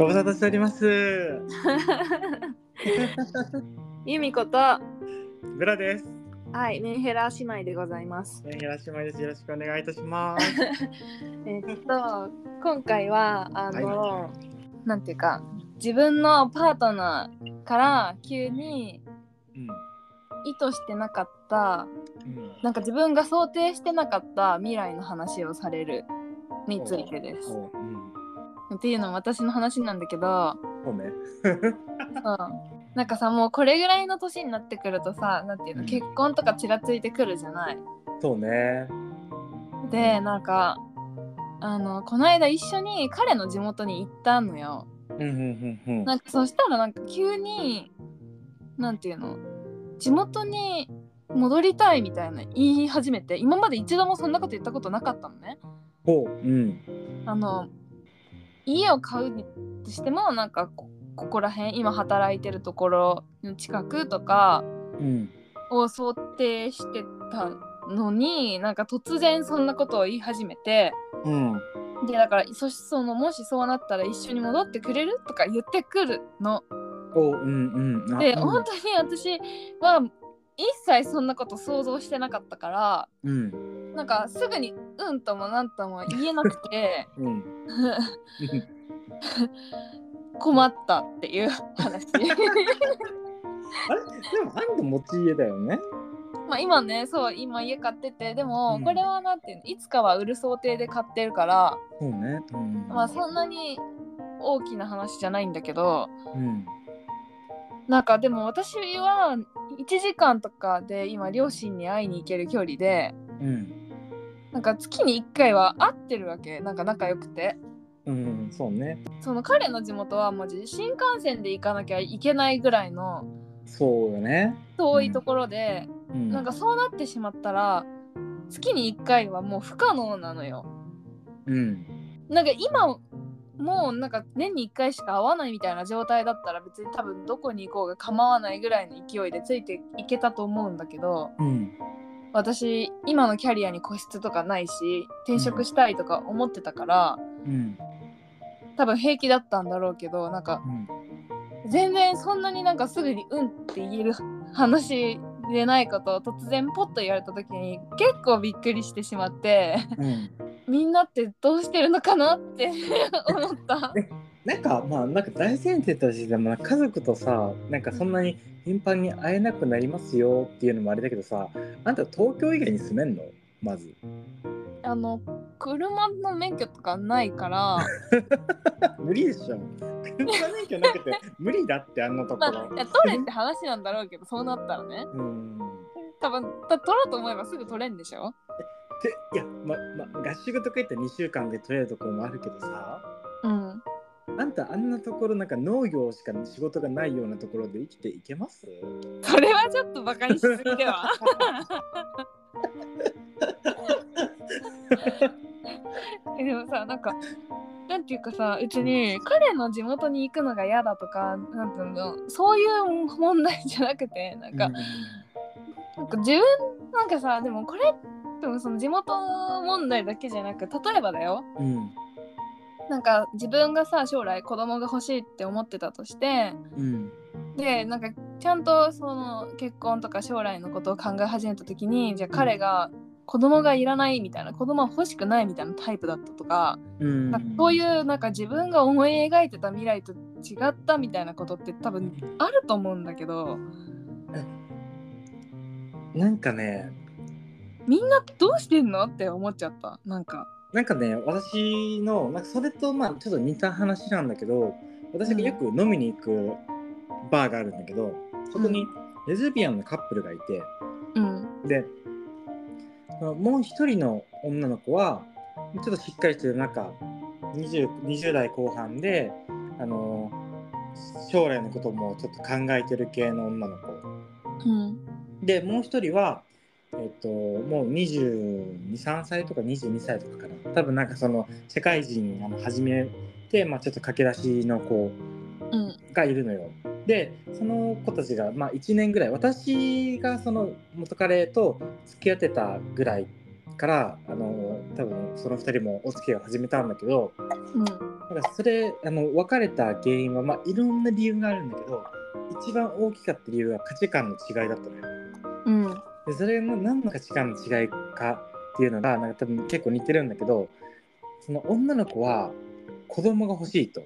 ご無沙汰しております。由美子と、ブラです。はい、メンヘラ姉妹でございます。ね、よろしくお願いです。よろしくお願いいたします。えっと、今回は、あの、なんていうか、自分のパートナーから急にうん。意図してなかった、うん。なんか自分が想定してなかった未来の話をされるについてです。うん。っていうのも私の話なんだけど、そうね。そうなんかさもうこれぐらいの年になってくるとさなんていうの、うん結婚とかちらついてくるじゃない？そうね。でなんかあのこの間一緒に彼の地元に行ったのよ。うんうんうんうん。なんかそしたらなんか急になんていうの地元に戻りたいみたいな言い始めて今まで一度もそんなこと言ったことなかったのね。ほう。うん。あの家を買うにしてもなんかこここら辺今働いてるところの近くとかうん。を想定してたのになんか突然そんなことを言い始めてうん。でだからそしそのもしそうなったら一緒に戻ってくれるとか言ってくるの。おうんうん。あで、うん本当に私は一切そんなこと想像してなかったからうん。なんかすぐに「うん」とも「なん」とも言えなくてうん。困ったっていう話。あれ？でも、あんた持ち家だよね。まあ今ねそう今家買っててでもうんこれはなんていうの？いつかは売る想定で買ってるから、そうね。うん。まあそんなに大きな話じゃないんだけどうん。なんかでも私は1時間とかで今両親に会いに行ける距離でうん。なんか月に1回は会ってるわけなんか仲良くてうん。そうね。その彼の地元はマジ新幹線で行かなきゃいけないぐらいのそうよね。遠いところで、うん。なんかそうなってしまったら月に1回はもう不可能なのよ。うん。なんか今もうなんか年に1回しか会わないみたいな状態だったら別に多分どこに行こうが構わないぐらいの勢いでついていけたと思うんだけどうん。私今のキャリアに固執とかないし転職したいとか思ってたから、うん。多分平気だったんだろうけどなんかうん。全然そんなになんかすぐに「うん」って言える話でないことを突然ポッと言われた時に結構びっくりしてしまってうん。みんなってどうしてるのかなって 思った。なんかまあなんか大前提としても家族とさなんかそんなに頻繁に会えなくなりますよっていうのもあれだけどさあんた東京以外に住めんの？まず。あの車の免許とかないから、無理でしょ。車免許なくて無理だってあんなとこまろ、あ、いや取れって話なんだろうけどそうなったらね。うん。多分た取ろうと思えばすぐ取れんでしょでいやまま合宿とか行ったら2週間で取れるところもあるけどさうんあんたあんなところなんか農業しか仕事がないようなところで生きていけます？それはちょっとバカにしすぎでは えでもさなんかなんていうかさ別に彼の地元に行くのが嫌だとかなんていうのそういう問題じゃなくてなんか、なんか自分なんかさでもこれでもその地元問題だけじゃなく例えばだよ。うん。なんか自分がさ将来子供が欲しいって思ってたとしてうん。でなんかちゃんとその結婚とか将来のことを考え始めた時にじゃあ彼が子供がいらないみたいな子供は欲しくないみたいなタイプだったとか,、うん。なんかそういうなんか自分が思い描いてた未来と違ったみたいなことって多分あると思うんだけど。なんかねみんなどうしてんのって思っちゃった。なんか。なんかね、私の、なんかそれとまあちょっと似た話なんだけど、私がよく飲みに行くバーがあるんだけど、そこにレズビアンのカップルがいて、うん。で、もう一人の女の子は、ちょっとしっかりしてるなんか 20, 20代後半で、あの将来のこともちょっと考えてる系の女の子。うん。で、もう一人は、えっと、もう22、3歳とか22歳とかかな。多分なんかその、社会人あの始めて、まあちょっと駆け出しの子うんがいるのよ。で、その子たちが、まあ1年ぐらい、私がその元彼と付き合ってたぐらいから、あの、多分その2人もお付き合いを始めたんだけど、うんだからそれあの別れた原因は、まあ、いろんな理由があるんだけど一番大きかった理由は価値観の違いだったのよ。うんでそれの何の価値観の違いかっていうのがなんか多分結構似てるんだけどその女の子は子供が欲しいと。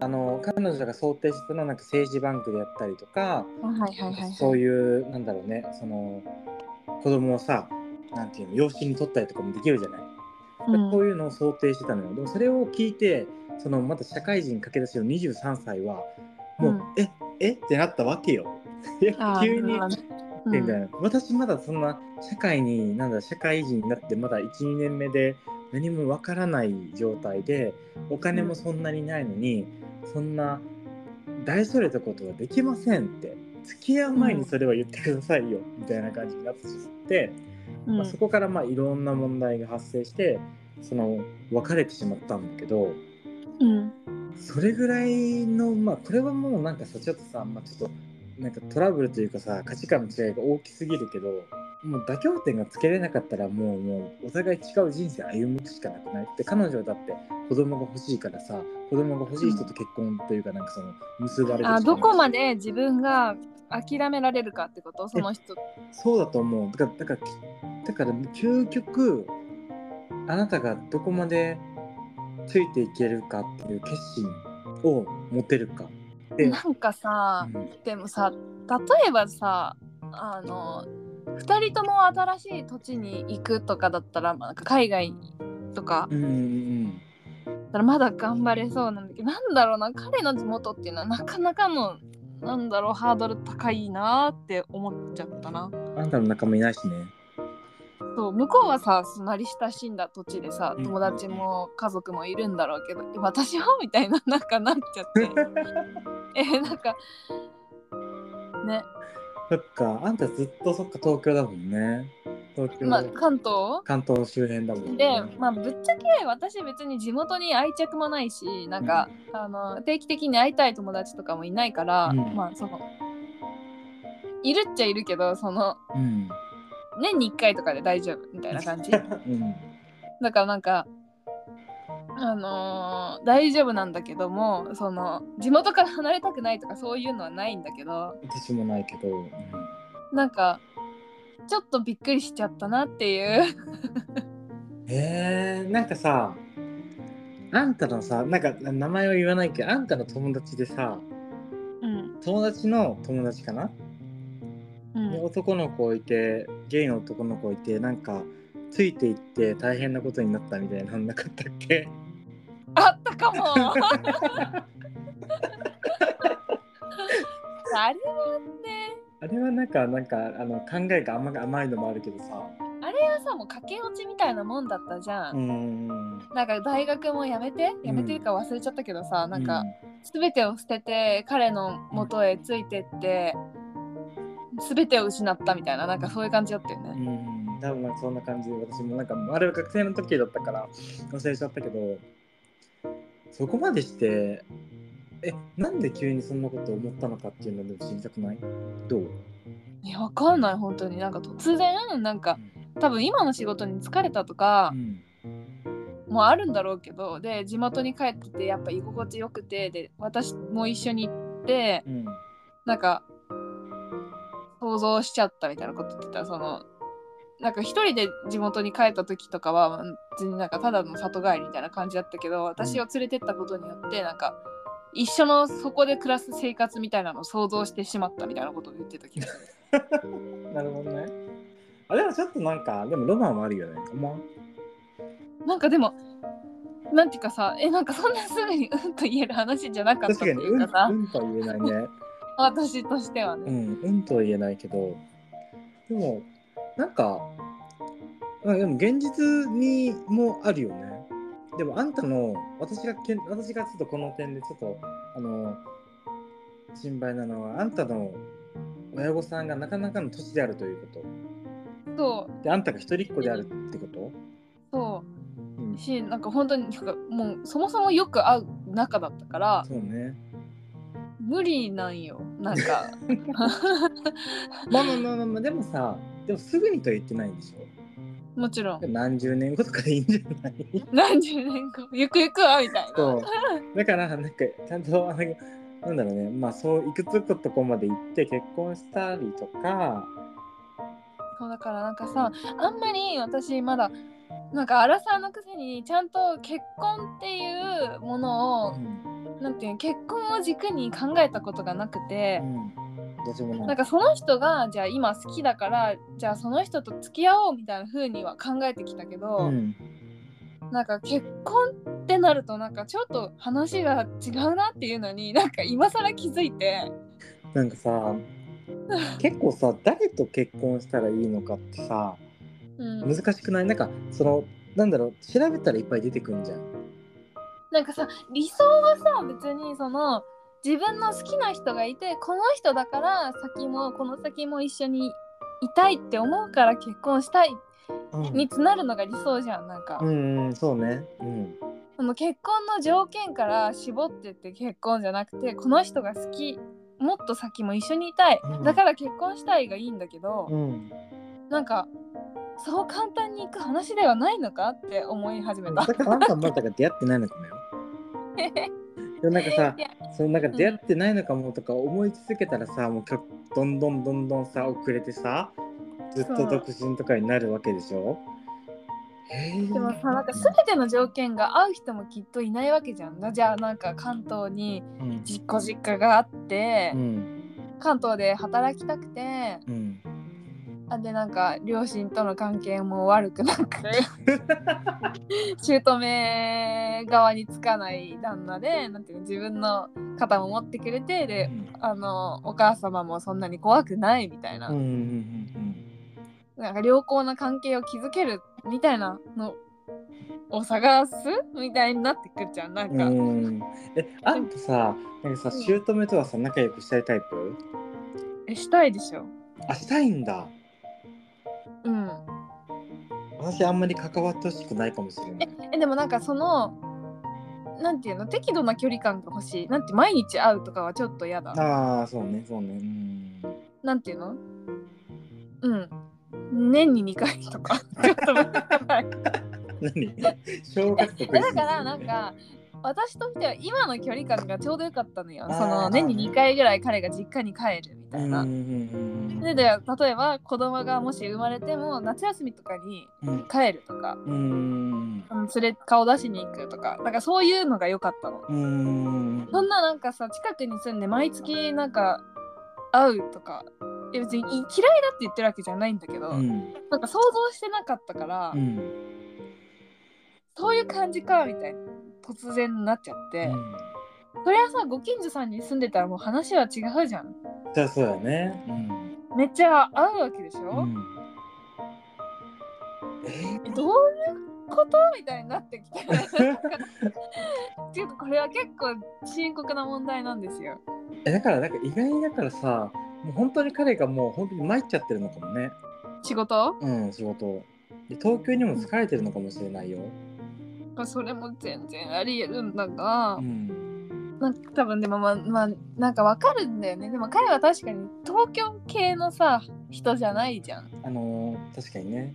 あの彼女が想定してたのはなんか政治バンクであったりとか、はいはいはいはいそういうなんだろうねその子供をさなんていうの養子に取ったりとかもできるじゃない。うんこういうのを想定してたのよ。でもそれを聞いてそのまた社会人駆け出しの23歳はもう、うんええってなったわけよ。急にみたいな、私まだそんな社会になんだ社会人になってまだ12年目で何もわからない状態でお金もそんなにないのに、そんな大それたことはできませんって付き合う前にそれは言ってくださいよ、みたいな感じになってしまって、うん。まあ、そこからまあいろんな問題が発生してその別れてしまったんだけどうん。それぐらいのまあこれはもうなんかさちょっとさ、まあ、ちょっとなんかトラブルというかさ価値観の違いが大きすぎるけどもう妥協点がつけれなかったらもうもうお互い違う人生歩むしかなくない？って彼女はだって子供が欲しいからさ子供が欲しい人と結婚というかなんかその結ばれるあどこまで自分が諦められるかってこと？その人。そうだと思う。だからだからだから究極あなたがどこまでついていけるかっていう決心を持てるか。で、なんかさうん。でもさ例えばさあの2人とも新しい土地に行くとかだったら、まあ、なんか海外とか。うんうんうんだらまだ頑張れそうなんだけどなんだろうな彼の地元っていうのはなかなかのなんだろうハードル高いなって思っちゃったな。あんたの仲間いないしねそう向こうはさその慣れ親しんだ土地でさうん友達も家族もいるんだろうけど、私はみたいな なんかなっちゃって。えなんかね。そっかあんたずっとそっか東京だもんね。東京、まあ関東？関東周辺だもんね。で、まあ、ぶっちゃけ私別に地元に愛着もないしなんか、あの定期的に会いたい友達とかもいないから、うん。まあそのいるっちゃいるけどそのうん年に1回とかで大丈夫みたいな感じ。うん。だからなんかあのー大丈夫なんだけどもその地元から離れたくないとかそういうのはないんだけど私もないけど、うん。なんかちょっとびっくりしちゃったなっていう。へえなんかさあんたのさなんか名前は言わないけどあんたの友達でさうん。友達の友達かな、うん。男の子いてゲイの男の子いてなんかついていって大変なことになったみたいなのなかったっけ？あったかも。あれはね。あれはなんかなんかあの考えが甘甘いのもあるけどさ。あれはさもう駆け落ちみたいなもんだったじゃん、うーんなんか大学も辞めて？辞めてるか忘れちゃったけどさ、なんか全てを捨てて彼の元へついてって全てを失ったみたいななんかそういう感じだったようね。ん。多分そんな感じで私もなんかあれは学生の時だったから忘れちゃったけどそこまでしてえなんで急にそんなこと思ったのかっていうのでも知りたくない？どう？いやわかんない本当に。なんか突然なんか多分今の仕事に疲れたとかうんもあるんだろうけどで地元に帰っててやっぱ居心地よくてで私も一緒に行ってうん。なんか想像しちゃったみたいなこと言ってた。そのなんか一人で地元に帰った時とかは別になんかただの里帰りみたいな感じだったけど私を連れてったことによってなんか一緒のそこで暮らす生活みたいなのを想像してしまったみたいなことを言ってた気がする。なるほどね。あでもちょっとなんかでもロマンはあるよね。思わん。なんかでもなんていうかさえなんかそんなすぐにうんと言える話じゃなかったっていうかさ、うんとは言えないね 私としてはね。うんうんとは言えないけどでもなんかまあでも現実にもあるよね。でもあんたの私がけん私がちょっとこの点でちょっとあの心配なのはあんたの親御さんがなかなかの年であるということ。そう。であんたが一人っ子であるってこと、そう。うん、しなんか本当になんかもうそもそもよく会う仲だったから。そうね無理なんよ。なんか。まあまあまあまあまあでもさでもすぐにとは言ってないんでしょ。もちろん。何十年後とかでいいんじゃない？何十年後？ゆくゆくはみたいな。そう。だからなんかちゃんとあのなんだろうね。まあそういくつかとこまで行って結婚したりとか。そうだからなんかさあんまり私まだなんかアラサーのくせにちゃんと結婚っていうものを、なんていうの結婚を軸に考えたことがなくてう、ん。なんかその人がじゃあ今好きだからじゃあその人と付き合おうみたいな風には考えてきたけど、うん。なんか結婚ってなるとなんかちょっと話が違うなっていうのになんか今更気づいて。なんかさ 結構さ誰と結婚したらいいのかってさうん、難しくない？なんかそのなんだろう調べたらいっぱい出てくんじゃん。なんかさ理想はさ別にその自分の好きな人がいてこの人だから先もこの先も一緒にいたいって思うから結婚したいうん。につなるのが理想じゃんなんか、うんうんそうね。うん。その結婚の条件から絞ってって結婚じゃなくてこの人が好き。もっと先も一緒にいたい、うん。だから結婚したいがいいんだけど、うん。なんかそう簡単にいく話ではないのかって思い始めた。だからあんたまだが出会ってないのかもよ。でもなんかさそのなんか出会ってないのかもとか思い続けたらさ、もう曲どんどんどんどんさ遅れてさずっと独身とかになるわけでしょ。へーでもさなんか全ての条件が合う人もきっといないわけじゃん。じゃあなんか関東にうん。実家実家があって、うん。関東で働きたくてうんあでなんか両親との関係も悪くなく 姑側につかない旦那でなんていうの自分の肩も持ってくれてであのお母様もそんなに怖くないみたいな、うんうんうんなんか良好な関係を築けるみたいなのを探すみたいになってくるじゃんなんか、うん。うんえあんたさなんかさうん。姑とはさ仲良くしたいタイプ？えしたいでしょ。あしたいんだうん。私あん。まり関わってほしくないかもしれないえでもなんかそのなんていうの？適度な距離感が欲しい。なんて毎日会うとかはちょっと嫌だ。ああそうねそうね。うん。なんていうの？うん。年に2回とか。ちょっと待って。何？正月とえだからなんか私としては今の距離感がちょうどよかったのよ。その年に2回ぐらい彼が実家に帰るみたいな、でで例えば子供がもし生まれても夏休みとかにうん。帰るとか、うんうん、連れ顔出しに行くとかなんかそういうのが良かったの。うん。そんななんかさ近くに住んで毎月なんか会うとかいや別に嫌いだって言ってるわけじゃないんだけど、うん。なんか想像してなかったから、うん。そういう感じかみたいな突然になっちゃって、そりゃさご近所さんに住んでたらもう話は違うじゃん。じゃあそうだね。うん。めっちゃ会うわけでしょ、うん。ええどういうこと？みたいになってきて。ち ょっとこれは結構深刻な問題なんですよ。えだからなんか意外にだからさもう本当に彼がもう本当に参っちゃってるのかもね。仕事？うん仕事。で東京にも疲れてるのかもしれないよそれも全然ありえるんだが、うん。なんか多分でもまあまあなんかわかるんだよね。でも彼は確かに東京系のさ人じゃないじゃん。あのー確かにね。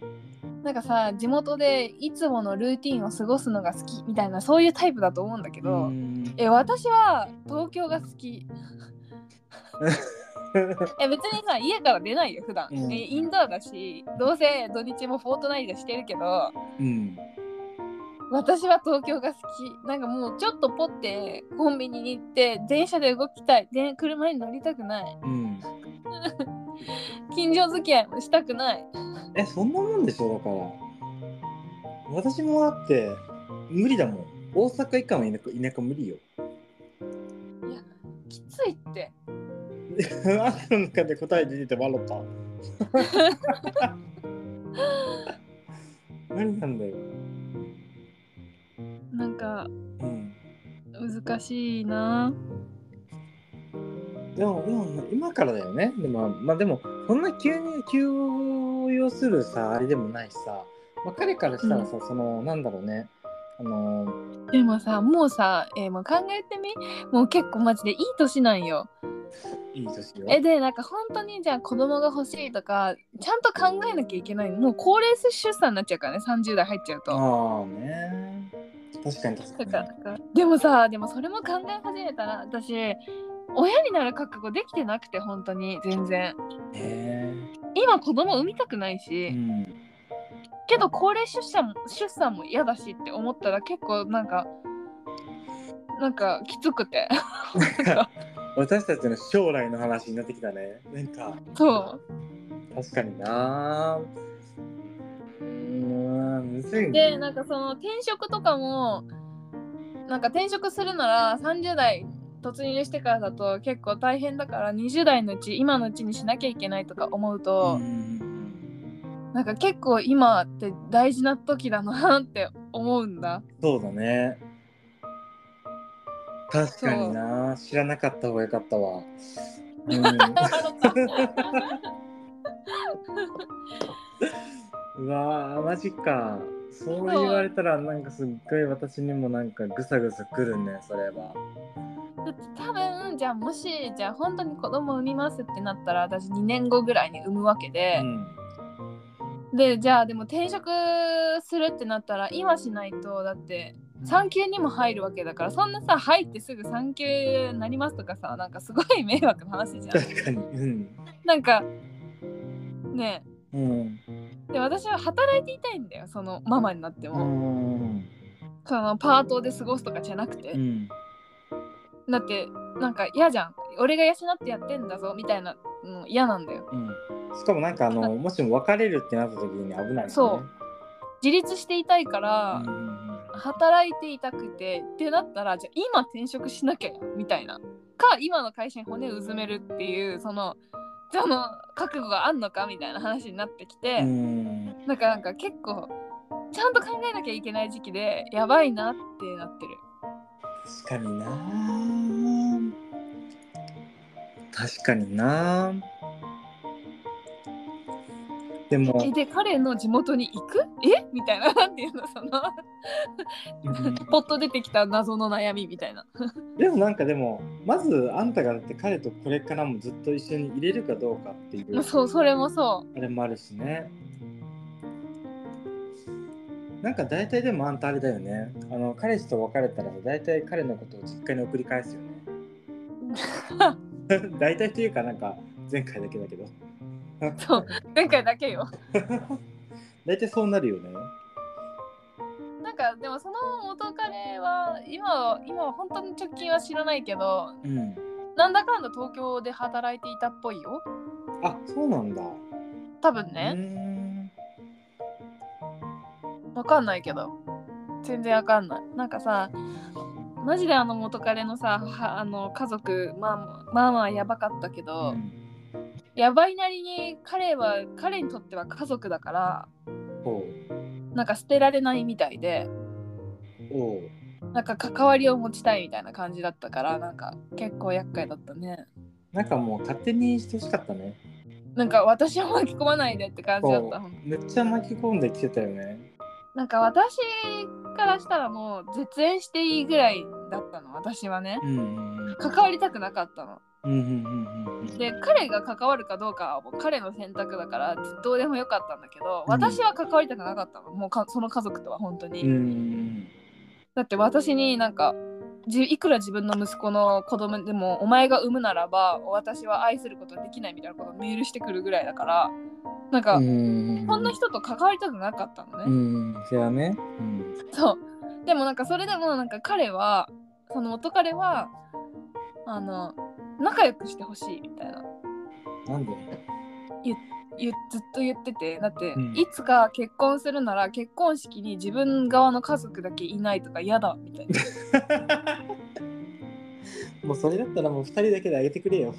なんかさ地元でいつものルーティンを過ごすのが好きみたいなそういうタイプだと思うんだけど、うん。え私は東京が好き。え別にさ家から出ないよ普段、うん。えインドアだしどうせ土日もフォートナイトしてるけどうん私は東京が好き。なんかもうちょっとポッてコンビニに行って電車で動きたい。で車に乗りたくない。うん。近所付き合いもしたくない。えそんなもんでしょだから。私もだって無理だもん。大阪以下の田舎田舎無理よ。きついって。あんたの中で答え出てて笑った。何なんだよなんかうん。難しいな。でもでも今からだよね。でもまあでもそんな急に急を要するさあれでもないしさ、まあ、彼からしたらさ、そのなんだろうね。あのでもさもうさ、えーもう考えてみ。もう結構マジでいい年なんよ。いい年よ。えでなんか本当にじゃあ子供が欲しいとかちゃんと考えなきゃいけないもう高齢出産になっちゃうからね。30代入っちゃうと。ああね確かに確だかに。でもさでもそれも考え始めたら私親になる覚悟できてなくて本当に全然。へ今子供産みたくないえし、うん。けど高齢出産も出産も嫌だしって思ったら結構なんかなんかきつくて。私たちの将来の話になってきたね。なんか。そう。確かになでなんかその転職とかもなんか転職するなら30代突入してからだと結構大変だから20代のうち今のうちにしなきゃいけないとか思うと、うん。なんか結構今って大事な時だなって思うんだ。そうだね。確かにな。知らなかった方がよかったわ。うんうわーマジか。そう言われたらなんかすっごい私にもなんかぐさぐさくるねそれは。多分じゃあもしじゃあ本当に子供産みますってなったら私2年後ぐらいに産むわけで。う、ん。でじゃあでも転職するってなったら今しないとだって産休にも入るわけだからそんなさ入ってすぐ産休になりますとかさなんかすごい迷惑な話じゃん。確かに。うん。なんかね。うんで私は働いていたいんだよそのママになってうも、ん。そのパートで過ごすとかじゃなくて、うん。だってなんか嫌じゃん。俺が養ってやってんだぞみたいなの嫌なんだよ。うん。しかもなんかあのもしも別れるってなった時に危ないよね。そう。自立していたいから、働いていたくてってなったらじゃあ今転職しなきゃみたいな。か今の会社に骨うずめるっていうそのその覚悟があんのかみたいな話になってきて、うん。なんかなんか結構ちゃんと考えなきゃいけない時期でやばいなってなってる。確かにな。確かになでも。えで彼の地元に行く？え？みたいな。なんていうのその。うん。ポッと出てきた謎の悩みみたいな。でもなんかでもまずあんたがだって彼とこれからもずっと一緒にいれるかどうかっていう。そうそれもそあれもあるしね。なんか大体でもあんたあれだよね。あの彼氏と別れたらさ大体彼のことを実家に送り返すよね。大体っていうかなんか前回だけだけど。う そう前回だけよ。大体そうなるよね。なんかでもその元彼は今は今は本当に直近は知らないけどうん。なんだかんだ東京で働いていたっぽいよ。あそうなんだ。多分うねわかんないけど。全然わかんない。なんかさマジであの元彼のさはあの家族まあまあまあやばかったけど、うんやばいなりに彼は彼にとっては家族だからなんか捨てられないみたいでなんか関わりを持ちたいみたいな感じだったからなんか結構厄介だったね。なんかもう勝手にしてほしかったね。なんか私を巻き込まないでって感じだっためっちゃ巻き込んできてたよね。なんか私からしたらもう絶縁していいぐらいだったの私はね。うんうん。関わりたくなかったのうんうんうんうんうん。で彼が関わるかどうかはもう彼の選択だからどうでもよかったんだけどうん。私は関わりたくなかったの。もうかその家族とは本当に、うんうんだって私になんかじいくら自分の息子の子供でもお前が産むならば私は愛することはできないみたいなことをメールしてくるぐらいだからなんか、うんそんな人と関わりたくなかったのね、うん。それはね。うん。そう。でもなんかそれでもなんか彼はその元彼はあの仲良くしてほしいみたいな。なんで？言ずっと言ってて。だって、うん。いつか結婚するなら結婚式に自分側の家族だけいないとか嫌だみたいな。もうそれだったらもう二人だけであげてくれよ。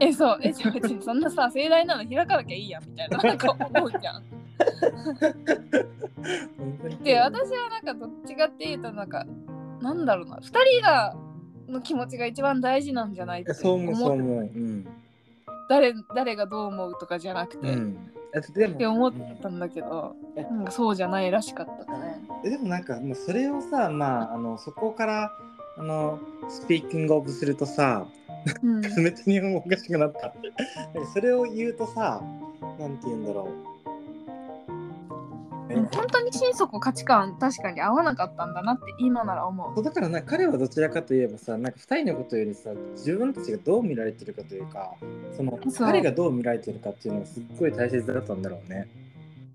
えそう。えじゃあ別にそんなさ盛大なの開かなきゃいいやみたいな。なんか思うじゃん。で私はなんかどっちかっていうとなんかなんだろうな。2人がの気持ちが一番大事なんじゃないってそう思うそう思う思う。うん。誰誰がどう思うとかじゃなくて、っうんえでもて思ったんだけど、えなんかそうじゃないらしかったね。えでもなんかもうそれをさまああのそこからあのスピーキングオブするとさうん、めっちゃ日本語おかしくなった。それを言うとさなんて言うんだろう。え本当に心底価値観確かに合わなかったんだなって今なら思う。そうだからな彼はどちらかといえばさなんか2人のことよりさ自分たちがどう見られてるかというかその彼がどう見られてるかっていうのがすっごい大切だったんだろうね。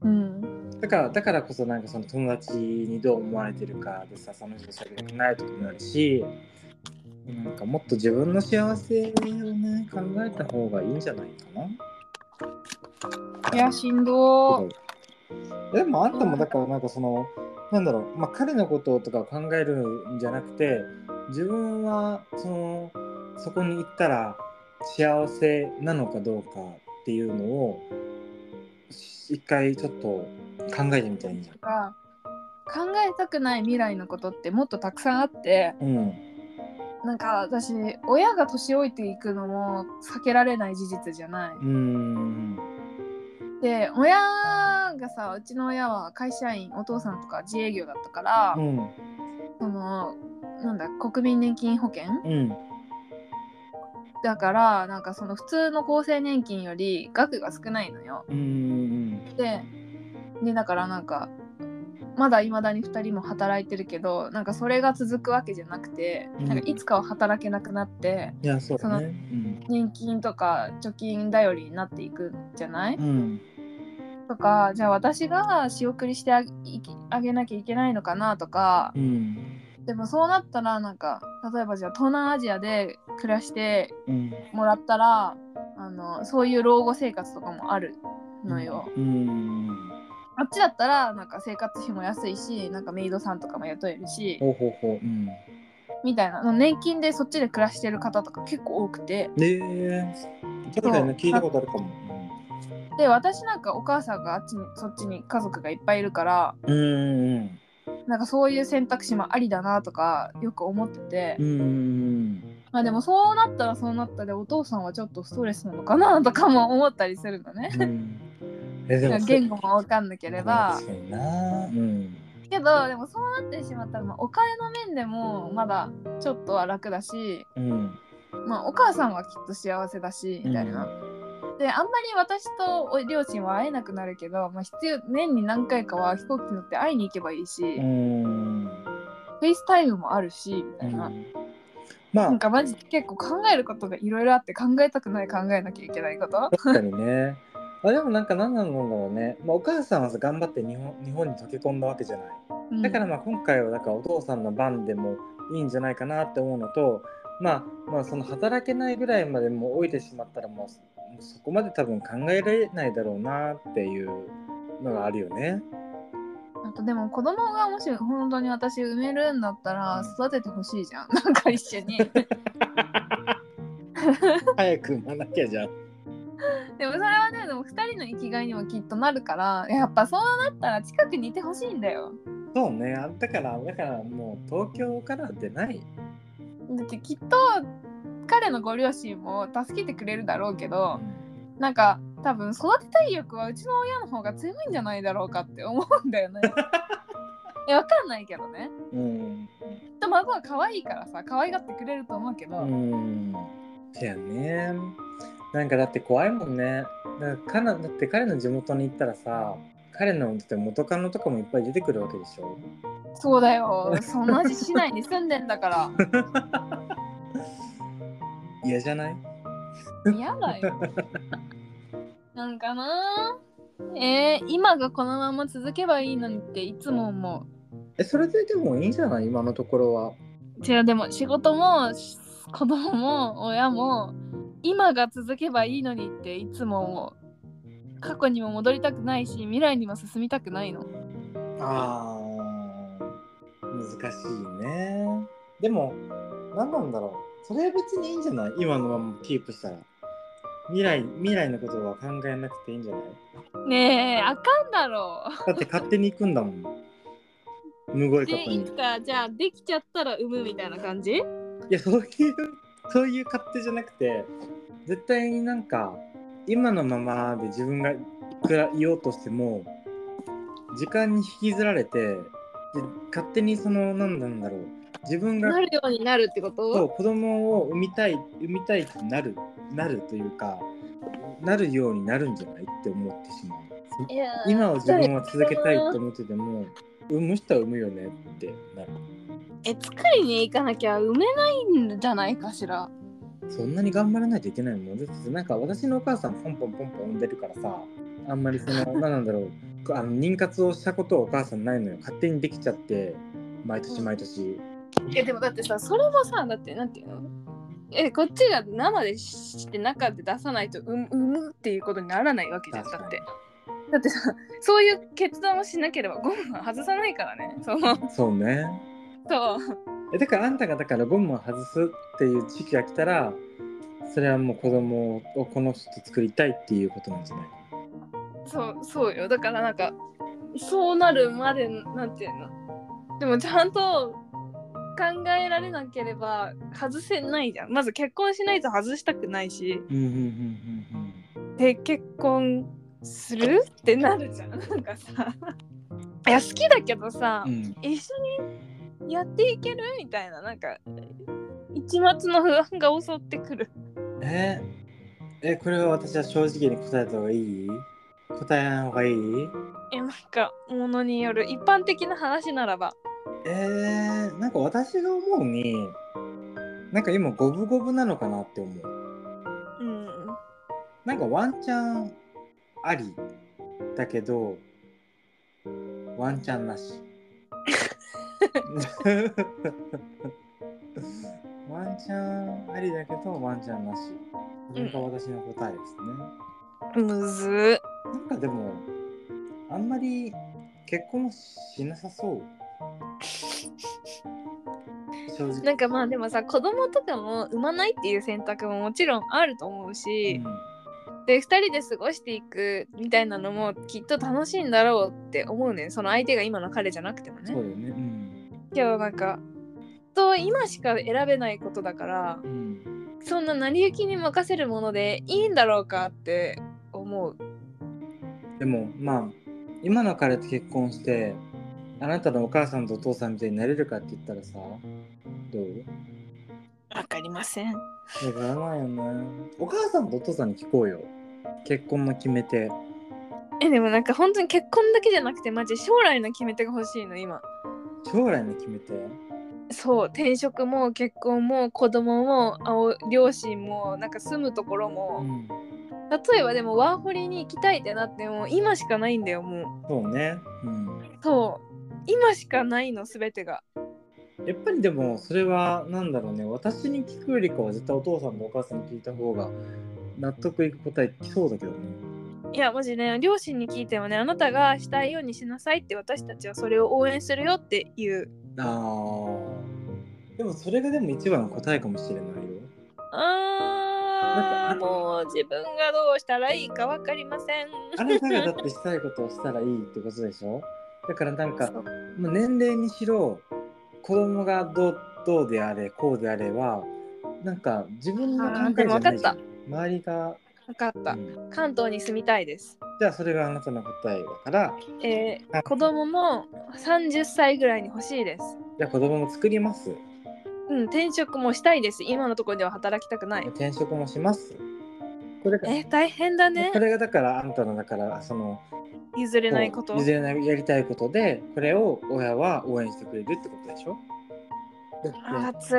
うん。だからだからこそなんかその友達にどう思われてるかでさその人と喋りたくない時もあるしなんかもっと自分の幸せをね考えた方がいいんじゃないかな。いやしんどーでもあんたもだからなんかそのなんだろう、まあ、彼のこととかを考えるんじゃなくて自分はそのそこに行ったら幸せなのかどうかっていうのをし一回ちょっと考えてみたらいいじゃ考えたくない未来のことってもっとたくさんあってうん。なんか私親が年老いていくのも避けられない事実じゃない。うーん。で親がさうちの親は会社員お父さんとか自営業だったから、うん。そのなんだ国民年金保険？うん。だからなんかその普通の厚生年金より額が少ないのよ。ででだからなんかまだいまだに2人も働いてるけどなんかそれが続くわけじゃなくて、うん。なんかいつかは働けなくなってそね。うん。年金とか貯金頼りになっていくんじゃない、うんとかじゃあ私が仕送りしてあげなきゃいけないのかなとかうん。でもそうなったらなんか例えばじゃあ東南アジアで暮らしてうん。もらったらあのそういう老後生活とかもあるのよ。うん。あっちだったらなんか生活費も安いしなんかメイドさんとかも雇えるしほうほうほう。うん。みたいな。年金でそっちで暮らしてる方とか結構多くて。で確かにね聞いたことあるかも。で私なんかお母さんがあっちにそっちに家族がいっぱいいるからうんうんなんかそういう選択肢もありだなとかよく思ってて、うんうんまあでもそうなったらそうなったでお父さんはちょっとストレスなのかなとかも思ったりするのね。うん。えでも言語もわかんなければ。けどでもそうなってしまったら、まあ、お金の面でもまだちょっとは楽だし、うん。まあ、お母さんはきっと幸せだしみたいな。であんまり私とお両親は会えなくなるけど、まあ、必要年に何回かは飛行機乗って会いに行けばいいし、うフんェイスタイムもあるしみたいな。まあ。なんかマジで結構考えることがいろいろあって考えたくない考えなきゃいけないこと。確かにね。あでもなんか何なんだろうね、まあ、お母さんはさ頑張って日本日本に溶け込んだわけじゃない。だからまあ今回はだからお父さんの番でもいいんじゃないかなって思うのとまあまあその働けないぐらいまでもう置いてしまったらもうそこまで多分考えられないだろうなっていうのがあるよね。あとでも子供がもし本当に私産めるんだったら育ててほしいじゃん なんか一緒に早く産まなきゃじゃん。でもそれはねでも2人の生きがいにもきっとなるからやっぱそうなったら近くにいてほしいんだよそうねあだからだからもう東京から出ない。だってきっと彼のご両親も助けてくれるだろうけどなんか多分育てたい欲はうちの親の方が強いんじゃないだろうかって思うんだよね いやわかんないけどねうん。きっと孫は可愛いからさ可愛がってくれると思うけど、うん。そやね。なんかだって怖いもんね。だからだって彼の地元に行ったらさ、彼のだって元カノとかもいっぱい出てくるわけでしょ。そうだよそんな市内に住んでんだから 嫌じゃない？嫌だよ。なんかな？えー、今がこのまま続けばいいのにっていつも思え、それででもいいんじゃない？今のところは。う違うでも仕事もし子供も親も今が続けばいいのにっていつも思う。過去にも戻りたくないし未来にも進みたくないの。ああ、難しいね。でも、何なんだろう。それは別にいいんじゃない？今のままキープしたら。未来、未来のことは考えなくていいんじゃない？ねえあかんだろだって勝手に行くんだもん。むごいことにでいつ。かじゃあできちゃったら産むみたいな感じ？いや、そういう、そういう勝手じゃなくて、絶対になんか、今のままで自分がいくらいようとしても、時間に引きずられて、で勝手にその、なんなんだろう、自分がなるようになるってこと？そう子供を産みたい、産みたいってなる、なるというか、なるようになるんじゃないって思ってしまう。今を自分は続けたいって思ってても産む人は産むよねってなる。え作りに行かなきゃ埋めないんじゃないかしら？そんなに頑張らないといけないもんだってなんか私のお母さんポンポンポンポン産んでるからさあんまりその 何なんだろうあの妊活をしたことはお母さんないのよ。勝手にできちゃって毎年毎年、いやでもだってさそれもさだってなんていうの？えこっちが生でして中で出さないと産産むっていうことにならないわけじゃんだって。だってさそういう決断をしなければゴムは外さないからね。そう。そうね。そう。えだからあんたがだからゴムを外すっていう時期が来たらそれはもう子供をこの人と作りたいっていうことなんじゃないそうそうよ。だからなんかそうなるまでなんていうの？でもちゃんと考えられなければ外せないじゃん。まず結婚しないと外したくないし。で結婚するってなるじゃん。なんかさ。いや好きだけどさ、うん。一緒にやっていける？みたいな。なんか一末の不安が襲ってくる。え？えこれは私は正直に答えた方がいい？答えない方がいい？えなんかものによる。一般的な話ならばえー、なんか私が思うになんか今五分五分なのかなって思う。うん。なんかワンチャンありだけどワンチャンなし。ワンチャンありだけどワンチャンなし。それが私の答えですね、むずなんかでもあんまり結婚しなさそうなんかまあでもさ子供とかも産まないっていう選択ももちろんあると思うし、で2人で過ごしていくみたいなのもきっと楽しいんだろうって思うねその相手が今の彼じゃなくてもね。そうだよね。うん、けどなんかと今しか選べないことだからうん、そんな成り行きに任せるものでいいんだろうかって思う。でもまあ今の彼と結婚してあなたのお母さんとお父さんみたいになれるかって言ったらさどう？わかりません。わからないよね。お母さんとお父さんに聞こうよ。結婚の決め手。えでもなんか本当に結婚だけじゃなくてマジ将来の決め手が欲しいの今。将来の決め手？そう転職も結婚も子供もあお両親もなんか住むところうも、ん。例えばでもワーホリに行きたいってなっても今しかないんだよもそうね。うん。うそう今しかないの全てが。やっぱりでもそれはなんだろうね。私に聞くよりかは絶対お父さんとお母さんに聞いた方が納得いく答え来そうだけどね。いやマジね両親に聞いてもねあなたがしたいようにしなさいって私たちはそれを応援するよっていう。あー。でもそれがでも一番の答えかもしれないよ。あーもう自分がどうしたらいいか分かりません。あなたがだってしたいことをしたらいいってことでしょ？だからなんかまあ年齢にしろ子供がどうどうであれこうであればなんか自分の考えじゃないじ周りが、分かった、うん。関東に住みたいです。じゃあそれがあなたの答えだからえーあ子供も30歳ぐらいに欲しいです。じゃあ子供も作ります？うん転職もしたいです。今のところでは働きたくない。転職もします？これがえー大変だね。これがだからあんたのだからその譲れないこと？譲れないやりたいことでこれを親は応援してくれるってことでしょ？だあって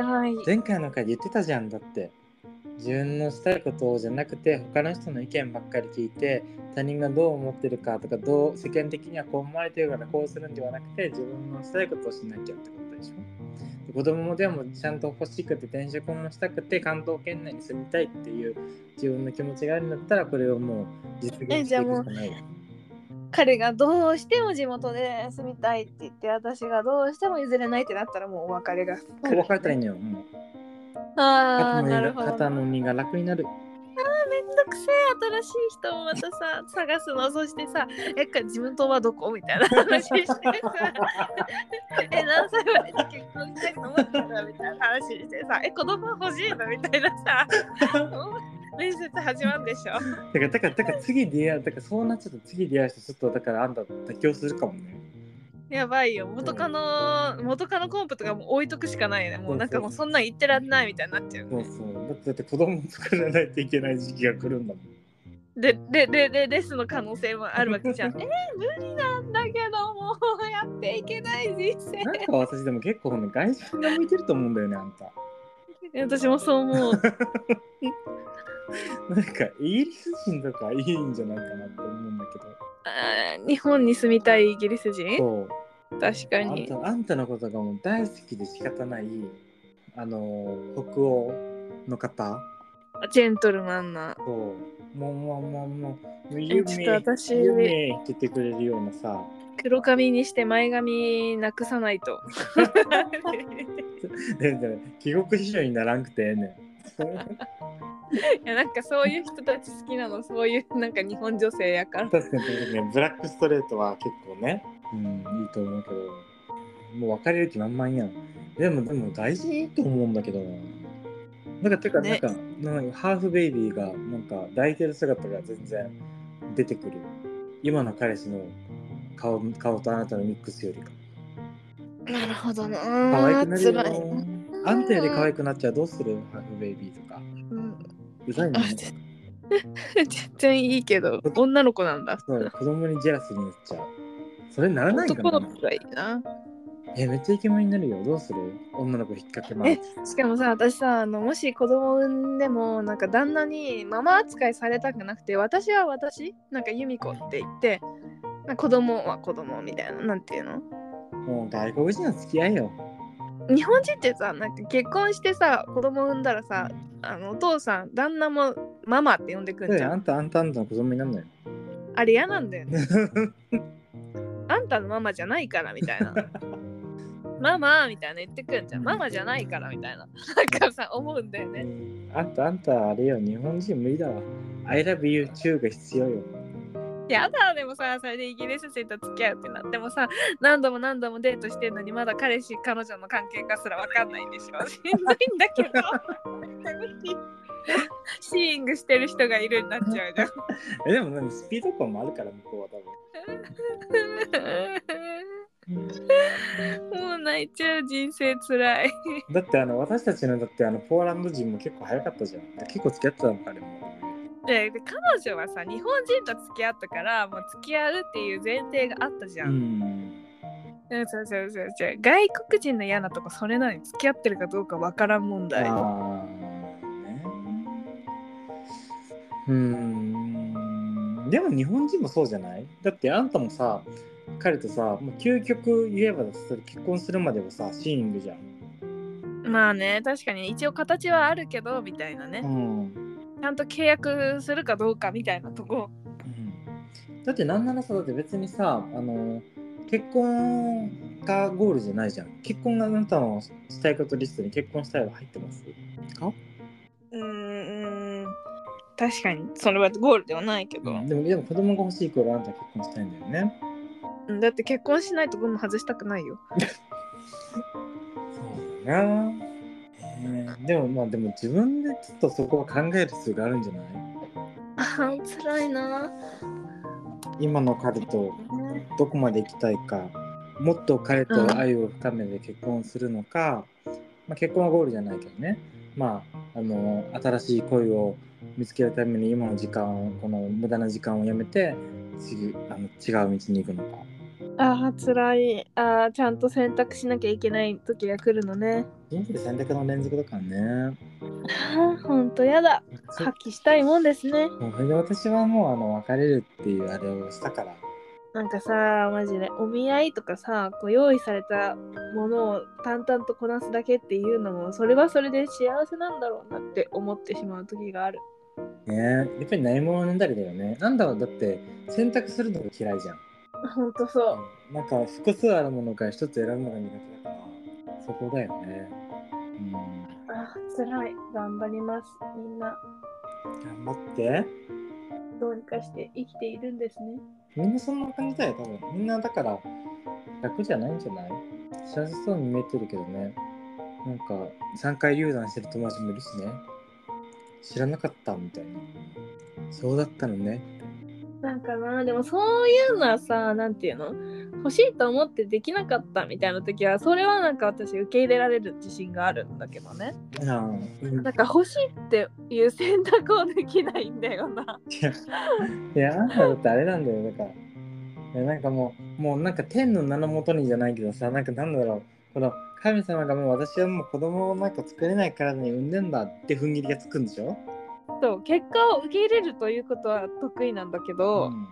前回の回で言ってたじゃんだって。自分のしたいことじゃなくて他の人の意見ばっかり聞いて他人がどう思ってるかとかどう世間的にはこう思われてるからこうするんではなくて自分のしたいことをしなきゃってことでしょ？で子供もでもちゃんと欲しくて転職もしたくて関東圏内に住みたいっていう自分の気持ちがあるんだったらこれをもう実現していくしかないよ彼がどうしても地元で住みたいって言って私がどうしても譲れないってなったらもうお別れが。もう別れたらいいのよ。もうああなるほど。肩の荷が楽になる。めんどくせえ新しい人をまたさ探すの。そしてさえっか自分とはどこ？みたいな話してさ。え何歳までに結婚したいと思ってるの？みたいな話してさ。え子供欲しいの？みたいなさ 面接始まるでしょだからだからだから次出会うだからそうなっちゃった次出会う人ちょっとだからあんた妥協するかもねやばいよ元カノ元カノコンプとかも置いとくしかないねもうなんかもうそんな言ってらんないみたいになっちゃうそうそうだってだって子供作らないといけない時期が来るんだもんででででレスの可能性もあるわけじゃん。えー、無理なんだけどもうやっていけない人生。なんか私でも結構外人が向いてると思うんだよねあんた。私もそう思う。なんかイギリス人とかいいんじゃないかなって思うんだけど。あー日本に住みたいイギリス人？そう。確かあんに。たあんたのことがもう大好きで仕方ないあの北欧の方？ジェントルマンな。そうもうもうもうもうもうえ夢ちょっと私夢言ってくれるようなさ黒髪にして前髪なくさないと。全然帰国子女にならんくてええねんいやなんかそういう人たち好きなのそういうなんか日本女性やから。確かに確かに。ブラックストレートは結構ねうんいいと思うけど。もう別れる気満々やん。でもでも大事と思うんだけどな。なんかてか、ね。なんかなんかハーフベイビーがなんか抱いてる姿が全然出てくる。今の彼氏の顔顔とあなたのミックスよりか。なるほどな。可愛くなるよ。あんたより可愛くなっちゃう。どうする？ハーフベイビーとかうざいもんねあ 全然いいけど女の子なんだ。そう子供にジェラスになっちゃう。それならないかな。男の子がいいな。えめっちゃイケメンになるよ。どうする？女の子引っ掛けまえしかもさ私さあのもし子供産んでもなんか旦那にママ扱いされたくなくて私は私なんか由美子って言ってまあ子供は子供みたいななんていうの？もう外国人の付き合いよ日本人ってさなんか結婚してさ子供産んだらさあのお父さん旦那もママって呼んでくんじゃん。あんたあんたあんたの子供になるの？よあれ嫌なんだよね。あんたのママじゃないからみたいな。ママみたいな言ってくんじゃん。ママじゃないからみたいな。なんかさ思うんだよね。あんたあんたあれよ。日本人無理だわ。I love you 中が必要よやだでもさそれでイギリス人と付き合うってなってもさ何度も何度もデートしてんのにまだ彼氏彼女の関係かすら分かんないんでしょ。しんどいんだけど。シーイングしてる人がいるになっちゃうじゃん。えでもでもスピード感もあるから向こうは多分。もう泣いちゃう人生つらい。だってあの私たちのだってあのポーランド人も結構早かったじゃん。結構付き合ってたのかあれもでで彼女はさ日本人と付き合ったからもう付き合うっていう前提があったじゃ、うん。んうんそうそうそうそう。外国人の嫌なとこそれなのに付き合ってるかどうかわからん問題。あうーん。でも日本人もそうじゃない？だってあんたもさ彼とさもう究極言えばそれ結婚するまではさシーイングじゃん、まあね確かに一応形はあるけどみたいなね。うんちゃんと契約するかどうかみたいなとこ。うん。だってなんならさだって別にさあの結婚がゴールじゃないじゃん。結婚があなたのしたいことリストに結婚したいは入ってます？か、うーん確かにそれはゴールではないけど、でもでも子供が欲しい頃あなたは結婚したいんだよね。うんだって結婚しないとゴム外したくないよ。そうだな、えーでもまあでも自分でちょっとそこは考える必要があるんじゃない？あー辛いな。今の彼とどこまで行きたいかもっと彼と愛を深めて結婚するのか、まあ、結婚はゴールじゃないけどね。まああの新しい恋を見つけるために今の時間をこの無駄な時間をやめて次あの違う道に行くのかあー辛い。あーちゃんと選択しなきゃいけない時が来るのね。人生選択の連続だからね。あーほんとやだ。そ発揮したいもんですね。もう私はもうあの別れるっていうあれをしたから。なんかさマジでお見合いとかさこう用意されたものを淡々とこなすだけっていうのもそれはそれで幸せなんだろうなって思ってしまう時がある。ね。やっぱりないものねだりだよね。なんだろうだって選択するのが嫌いじゃんほんとそう。なんか複数あるものから一つ選ぶのが苦手だからそこだよね。うん。あ辛い。頑張ります。みんな。頑張って。どうにかして生きているんですね。みんなそんな感じだよ多分。みんなだから楽じゃないんじゃない？幸せそうに見えてるけどね。なんか3回流産してる友達もいるしね。知らなかったみたいな。そうだったのねなんかな。でもそういうのはさなんていうの？欲しいと思ってできなかったみたいな時はそれはなんか私受け入れられる自信があるんだけどね。うん。なんか欲しいっていう選択をできないんだよな。いや、あんただってあれなんだよ、だから。なんかもう、もうなんか天の名のもとにじゃないけどさ、なんかなんだろう、この神様がもう私はもう子供をなんか作れないからに産んでんだって踏ん切りがつくんでしょ？そう結果を受け入れるということは得意なんだけど、ん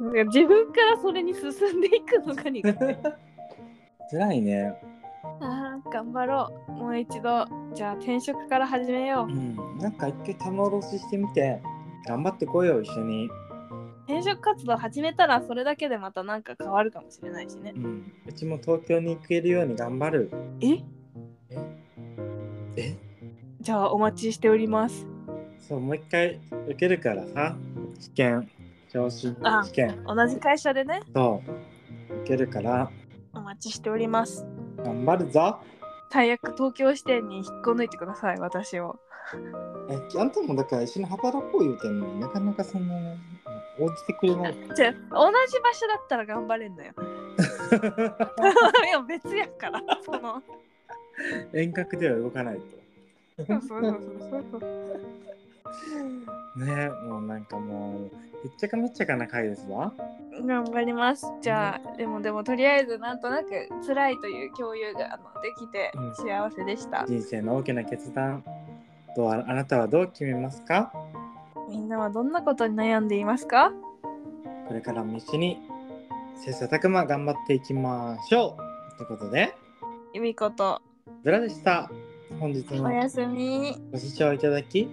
なんか自分からそれに進んでいくのが苦手。辛いね。あー頑張ろうもう一度じゃあ転職から始めよう。うんなんか一回棚卸ししてみて、頑張ってこいよ、一緒に。転職活動始めたらそれだけでまたなんか変わるかもしれないしねう。ん。うちも東京に行けるように頑張る。え？え？じゃあお待ちしております。そう、もう一回受けるからさ、試験、昇進あ試験。同じ会社でねそう、受けるから、お待ちしております。頑張るぞ。最悪東京支店に引っこ抜いてください私を。え、あんたもだから一緒に働こう言うてんのになかなかその、応じてくれない。じゃあ同じ場所だったら頑張れんのよ。いや別やからその。遠隔では動かないと。そうそうそうそうそう。ねもうなんかもう、いっちゃかめっちゃかな回ですわ。頑張ります。じゃあ、でもでもとりあえずなんとなく辛いという共有があのできてうん幸せでした。人生の大きな決断。どうああなたはどう決めますか？みんなはどんなことに悩んでいますか？これからも一緒に切磋琢磨頑張っていきましょうということで、ゆみことブラでした。本日もおやすみ。ご視聴いただき、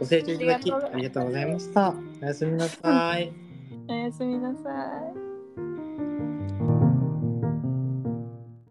ご清聴いただきありがとうございました。おやすみなさい。おやすみなさい。